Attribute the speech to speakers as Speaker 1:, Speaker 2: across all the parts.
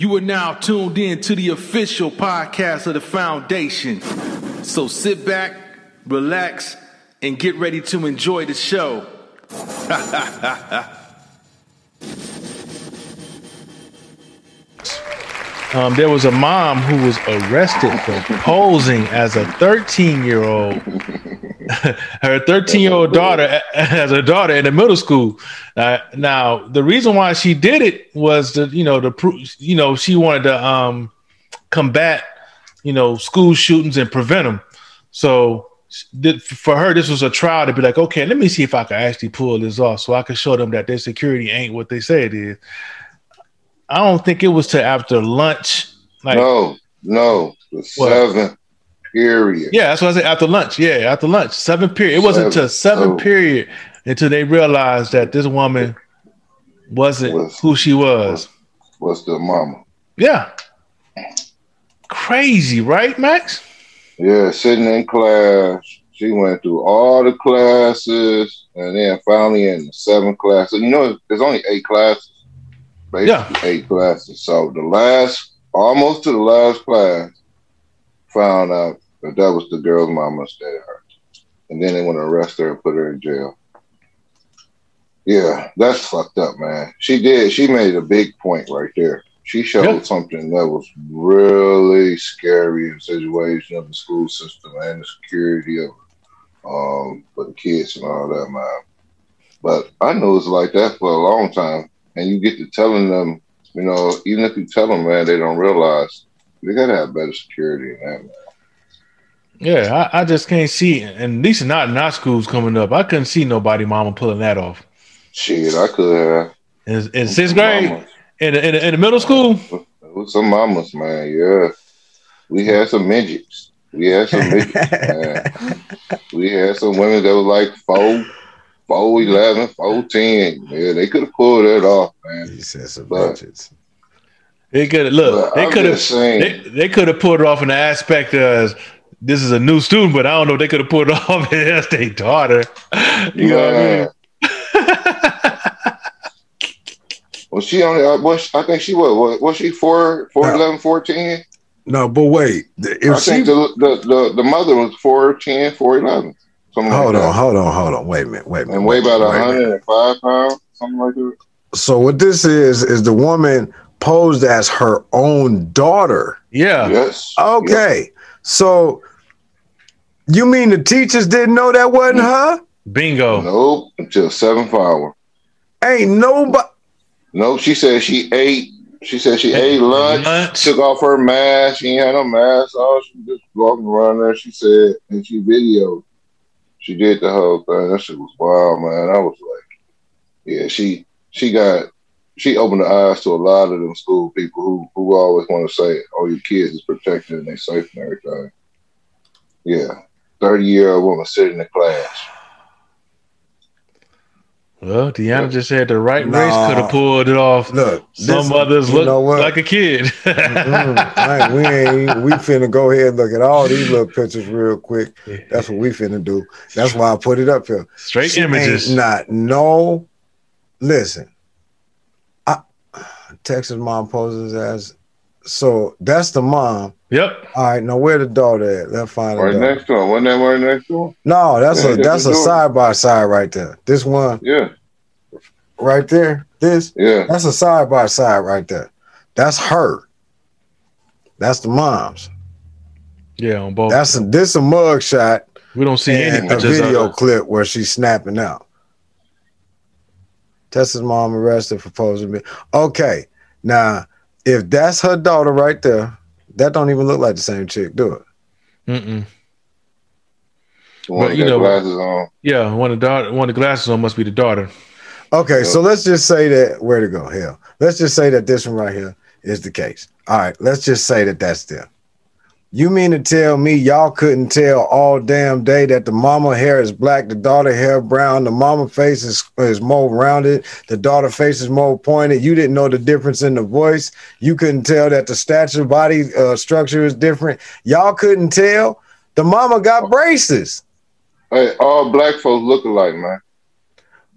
Speaker 1: You are now tuned in to the official podcast of the foundation. So sit back, relax, and get ready to enjoy the show. Um, there was a mom who was arrested for posing as a 13 year old, her 13 year old daughter, has a daughter in the middle school. Uh, now, the reason why she did it was to, you know, to you know, she wanted to um, combat, you know, school shootings and prevent them. So, for her, this was a trial to be like, okay, let me see if I can actually pull this off, so I can show them that their security ain't what they say it is. I don't think it was to after lunch.
Speaker 2: Like, no, no, the seventh period.
Speaker 1: Yeah, that's what I said. After lunch, yeah, after lunch, seven period. It wasn't until seven oh. period until they realized that this woman wasn't was, who she was.
Speaker 2: Was the mama?
Speaker 1: Yeah. Crazy, right, Max?
Speaker 2: Yeah, sitting in class. She went through all the classes, and then finally in the seventh class. And you know, there's only eight classes basically yeah. eight classes. So the last, almost to the last class, found out that that was the girl's mama that her. And then they want to arrest her and put her in jail. Yeah, that's fucked up, man. She did. She made a big point right there. She showed yeah. something that was really scary in the situation of the school system and the security of um, for the kids and all that, man. But I know it's like that for a long time and you get to telling them, you know, even if you tell them, man, they don't realize they gotta have better security in that, man.
Speaker 1: Yeah, I, I just can't see, and at least not not schools coming up. I couldn't see nobody, mama, pulling that off.
Speaker 2: Shit, I could have.
Speaker 1: In, in sixth grade, in the, in, in the middle school,
Speaker 2: with some mamas, man. Yeah, we had some midgets. We had some midgets, man. We had some women that were like four, four eleven, four ten. Yeah, they could have pulled that off, man. He said some but,
Speaker 1: They could have look. They could have. They, they could have pulled it off in the aspect of this is a new student, but I don't know. if They could have put it off as their daughter. You know what I mean?
Speaker 2: well, she only. Uh, was, I think she was. Was she four, four, no. 11, 14?
Speaker 3: No, but wait. If
Speaker 2: I
Speaker 3: she,
Speaker 2: think the, the, the the mother was four, ten, four, eleven.
Speaker 3: Something hold like on, that. hold on, hold on. Wait a minute, wait a minute.
Speaker 2: And weigh about 105 pounds, something like that.
Speaker 3: So what this is is the woman posed as her own daughter.
Speaker 1: Yeah.
Speaker 2: Yes.
Speaker 3: Okay. Yes. So you mean the teachers didn't know that wasn't mm. her?
Speaker 1: Bingo.
Speaker 2: Nope. Until seventh hour.
Speaker 3: Ain't nobody.
Speaker 2: Nope. She said she ate. She said she ate lunch, lunch, took off her mask. She ain't had no mask on. She was just walking around there. She said, and she videoed she did the whole thing. That shit was wild, man. I was like, yeah, she she got she opened the eyes to a lot of them school people who who always want to say, "Oh, your kids is protected and they safe and everything." Yeah, thirty year old woman sitting in the class
Speaker 1: well, Deanna just had the right nah, race could have pulled it off. Look, some others look like a kid. Mm-hmm.
Speaker 3: right, we ain't. We finna go ahead and look at all these little pictures real quick. That's what we finna do. That's why I put it up here.
Speaker 1: Straight she images.
Speaker 3: not no. Listen, I, Texas mom poses as so. That's the mom.
Speaker 1: Yep.
Speaker 3: All right. Now where the daughter at? Let's find
Speaker 2: right next door. Wasn't that right next door?
Speaker 3: No, that's yeah, a that's a side by side right there. This one.
Speaker 2: Yeah.
Speaker 3: Right there. This.
Speaker 2: Yeah.
Speaker 3: That's a side by side right there. That's her. That's the mom's.
Speaker 1: Yeah, on both.
Speaker 3: That's a this a mug shot.
Speaker 1: We don't see any
Speaker 3: a video clip where she's snapping out. Texas mom arrested for posing. Okay, now if that's her daughter right there, that don't even look like the same chick, do it?
Speaker 1: Mm-mm.
Speaker 2: One but, you know, glasses on.
Speaker 1: Yeah, one of the daughter, one of the glasses on must be the daughter.
Speaker 3: Okay, so let's just say that where to go? Hell, let's just say that this one right here is the case. All right, let's just say that that's them. You mean to tell me y'all couldn't tell all damn day that the mama hair is black, the daughter hair brown, the mama face is, is more rounded, the daughter face is more pointed. You didn't know the difference in the voice. You couldn't tell that the stature, body uh, structure is different. Y'all couldn't tell. The mama got braces.
Speaker 2: Hey, all black folks look alike, man.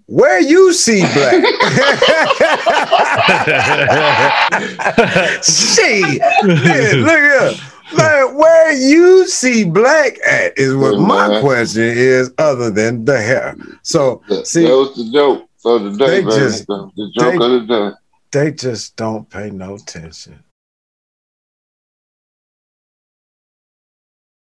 Speaker 3: where you see black. See, look here. Man, where you see black at is what my mm-hmm. question is, other than the hair. So see,
Speaker 2: that was the joke for the day,
Speaker 3: they just,
Speaker 2: the joke
Speaker 3: they,
Speaker 2: of the day.
Speaker 3: They just don't pay no attention